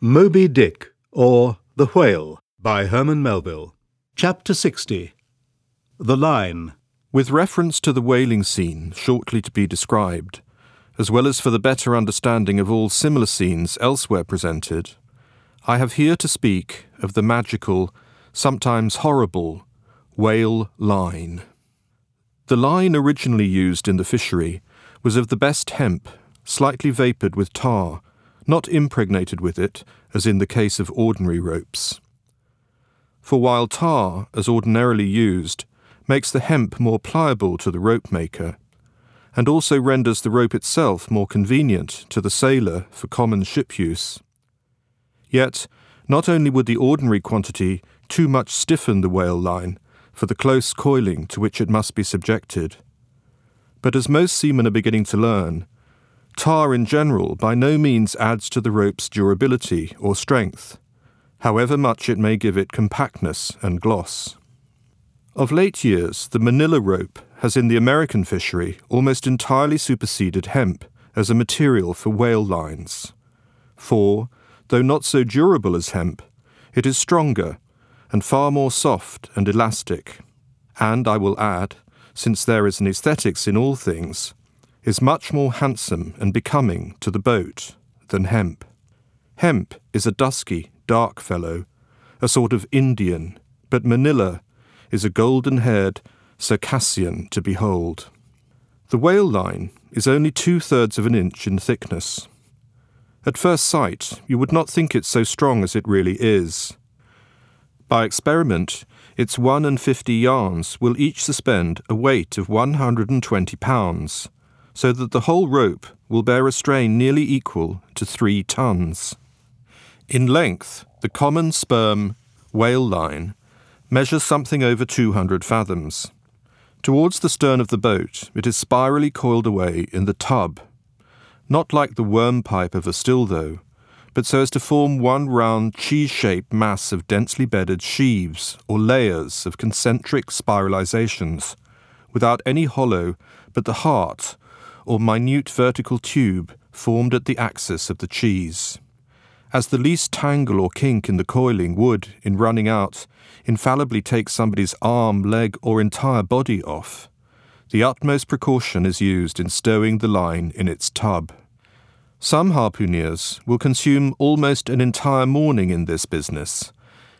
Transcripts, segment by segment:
Moby Dick, or The Whale, by Herman Melville. Chapter 60 The Line. With reference to the whaling scene shortly to be described, as well as for the better understanding of all similar scenes elsewhere presented, I have here to speak of the magical, sometimes horrible, whale line. The line originally used in the fishery was of the best hemp, slightly vapoured with tar, not impregnated with it, as in the case of ordinary ropes. For while tar, as ordinarily used, makes the hemp more pliable to the rope maker, and also renders the rope itself more convenient to the sailor for common ship use. Yet, not only would the ordinary quantity too much stiffen the whale line for the close coiling to which it must be subjected, but as most seamen are beginning to learn, tar in general by no means adds to the rope's durability or strength, however much it may give it compactness and gloss. Of late years, the manila rope has in the American fishery almost entirely superseded hemp as a material for whale lines. For, though not so durable as hemp, it is stronger and far more soft and elastic, and I will add, since there is an aesthetics in all things, is much more handsome and becoming to the boat than hemp. Hemp is a dusky, dark fellow, a sort of Indian, but Manila is a golden haired Circassian to behold. The whale line is only two thirds of an inch in thickness. At first sight, you would not think it so strong as it really is. By experiment, its one and fifty yarns will each suspend a weight of 120 pounds, so that the whole rope will bear a strain nearly equal to three tons. In length, the common sperm whale line measures something over 200 fathoms. Towards the stern of the boat, it is spirally coiled away in the tub, not like the worm pipe of a still, though, but so as to form one round cheese shaped mass of densely bedded sheaves or layers of concentric spiralizations, without any hollow but the heart or minute vertical tube formed at the axis of the cheese. As the least tangle or kink in the coiling would, in running out, infallibly take somebody's arm, leg, or entire body off, the utmost precaution is used in stowing the line in its tub. Some harpooneers will consume almost an entire morning in this business,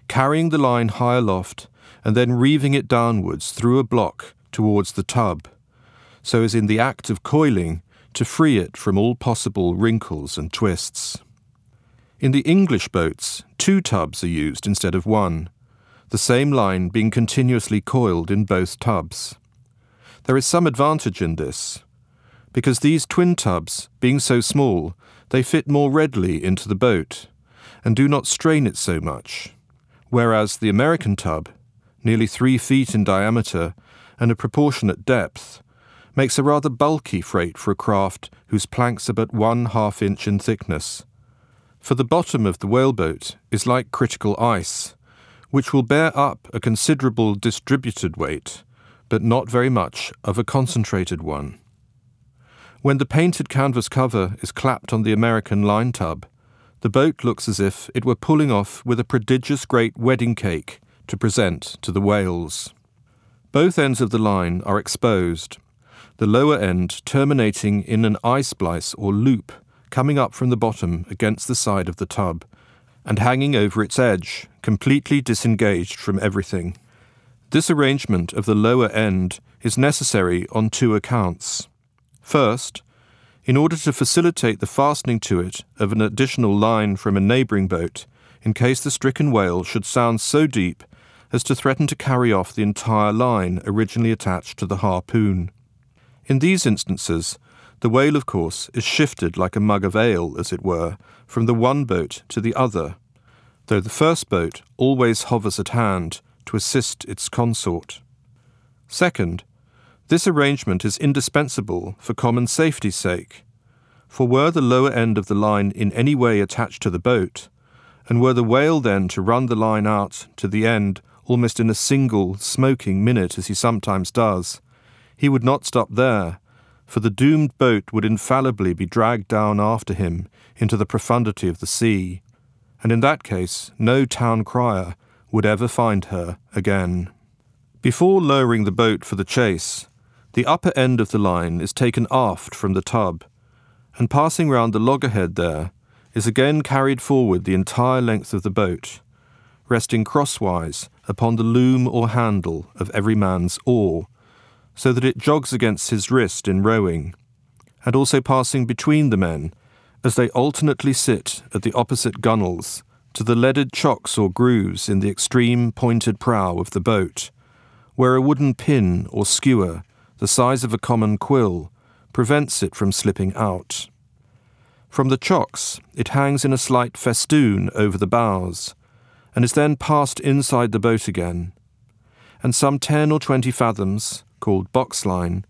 carrying the line high aloft and then reeving it downwards through a block towards the tub, so as in the act of coiling to free it from all possible wrinkles and twists. In the English boats, two tubs are used instead of one, the same line being continuously coiled in both tubs. There is some advantage in this, because these twin tubs, being so small, they fit more readily into the boat and do not strain it so much, whereas the American tub, nearly three feet in diameter and a proportionate depth, makes a rather bulky freight for a craft whose planks are but one half inch in thickness. For the bottom of the whaleboat is like critical ice, which will bear up a considerable distributed weight, but not very much of a concentrated one. When the painted canvas cover is clapped on the American line tub, the boat looks as if it were pulling off with a prodigious great wedding cake to present to the whales. Both ends of the line are exposed, the lower end terminating in an eye splice or loop coming up from the bottom against the side of the tub and hanging over its edge, completely disengaged from everything. This arrangement of the lower end is necessary on two accounts. First, in order to facilitate the fastening to it of an additional line from a neighbouring boat, in case the stricken whale should sound so deep as to threaten to carry off the entire line originally attached to the harpoon. In these instances, the whale, of course, is shifted like a mug of ale, as it were, from the one boat to the other, though the first boat always hovers at hand to assist its consort. Second, this arrangement is indispensable for common safety's sake, for were the lower end of the line in any way attached to the boat, and were the whale then to run the line out to the end almost in a single smoking minute as he sometimes does, he would not stop there, for the doomed boat would infallibly be dragged down after him into the profundity of the sea, and in that case, no town crier would ever find her again. Before lowering the boat for the chase, the upper end of the line is taken aft from the tub, and passing round the loggerhead there, is again carried forward the entire length of the boat, resting crosswise upon the loom or handle of every man's oar, so that it jogs against his wrist in rowing, and also passing between the men as they alternately sit at the opposite gunwales to the leaded chocks or grooves in the extreme pointed prow of the boat, where a wooden pin or skewer, the size of a common quill, prevents it from slipping out. From the chocks, it hangs in a slight festoon over the bows, and is then passed inside the boat again, and some ten or twenty fathoms, called box line,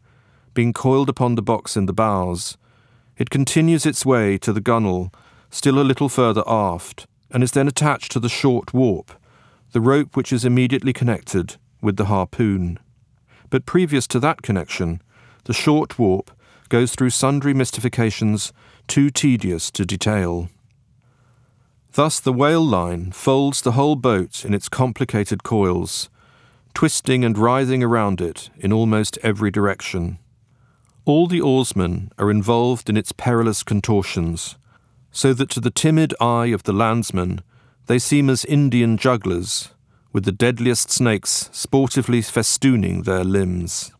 being coiled upon the box in the bows, it continues its way to the gunwale, still a little further aft, and is then attached to the short warp, the rope which is immediately connected with the harpoon. But previous to that connection, the short warp goes through sundry mystifications too tedious to detail. Thus, the whale line folds the whole boat in its complicated coils, twisting and writhing around it in almost every direction. All the oarsmen are involved in its perilous contortions, so that to the timid eye of the landsman they seem as Indian jugglers, with the deadliest snakes sportively festooning their limbs.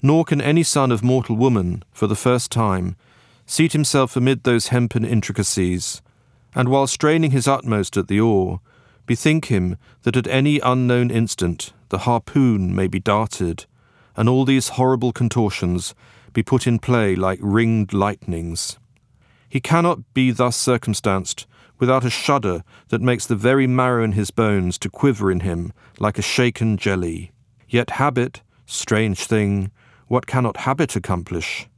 Nor can any son of mortal woman, for the first time, seat himself amid those hempen intricacies, and while straining his utmost at the oar, bethink him that at any unknown instant the harpoon may be darted, and all these horrible contortions be put in play like ringed lightnings. He cannot be thus circumstanced without a shudder that makes the very marrow in his bones to quiver in him like a shaken jelly. Yet habit, strange thing, what cannot habit accomplish?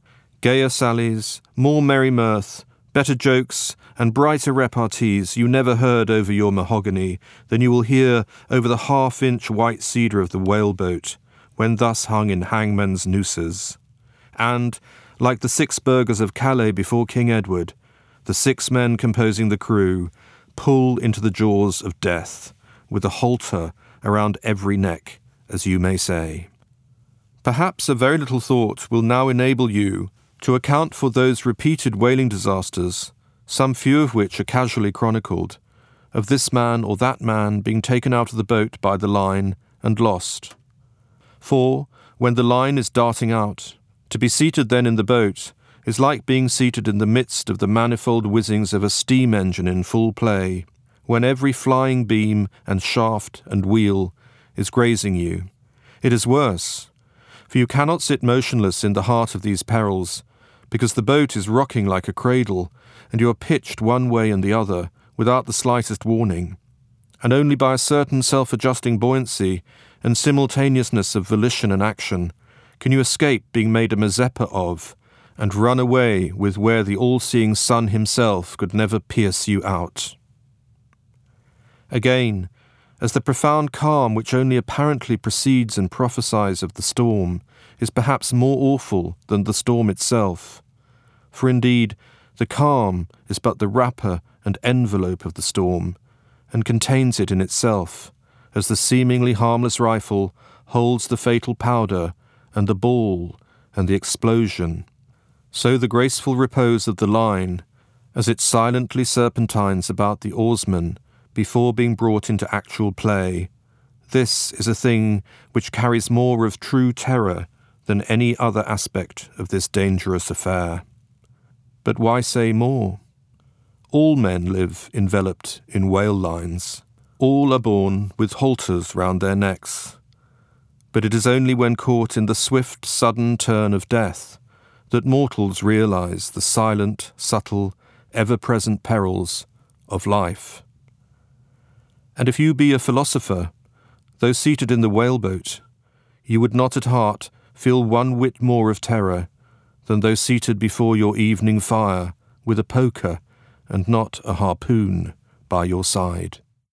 Gayer sallies, more merry mirth, better jokes, and brighter repartees you never heard over your mahogany than you will hear over the half inch white cedar of the whaleboat, when thus hung in hangman's nooses and, like the six burghers of Calais before King Edward, the six men composing the crew pull into the jaws of death, with a halter around every neck, as you may say. Perhaps a very little thought will now enable you to account for those repeated whaling disasters, some few of which are casually chronicled, of this man or that man being taken out of the boat by the line and lost. For, when the line is darting out, to be seated then in the boat is like being seated in the midst of the manifold whizzings of a steam engine in full play, when every flying beam and shaft and wheel is grazing you. It is worse, for you cannot sit motionless in the heart of these perils, because the boat is rocking like a cradle, and you are pitched one way and the other without the slightest warning, and only by a certain self adjusting buoyancy and simultaneousness of volition and action can you escape being made a Mazeppa of, and run away with where the all seeing sun himself could never pierce you out? Again, as the profound calm which only apparently precedes and prophesies of the storm is perhaps more awful than the storm itself. For indeed, the calm is but the wrapper and envelope of the storm, and contains it in itself, as the seemingly harmless rifle holds the fatal powder and the ball and the explosion. So the graceful repose of the line, as it silently serpentines about the oarsman before being brought into actual play, this is a thing which carries more of true terror than any other aspect of this dangerous affair. But why say more? All men live enveloped in whale lines. All are born with halters round their necks but it is only when caught in the swift, sudden turn of death that mortals realize the silent, subtle, ever present perils of life. And if you be a philosopher, though seated in the whaleboat, you would not at heart feel one whit more of terror than though seated before your evening fire with a poker and not a harpoon by your side.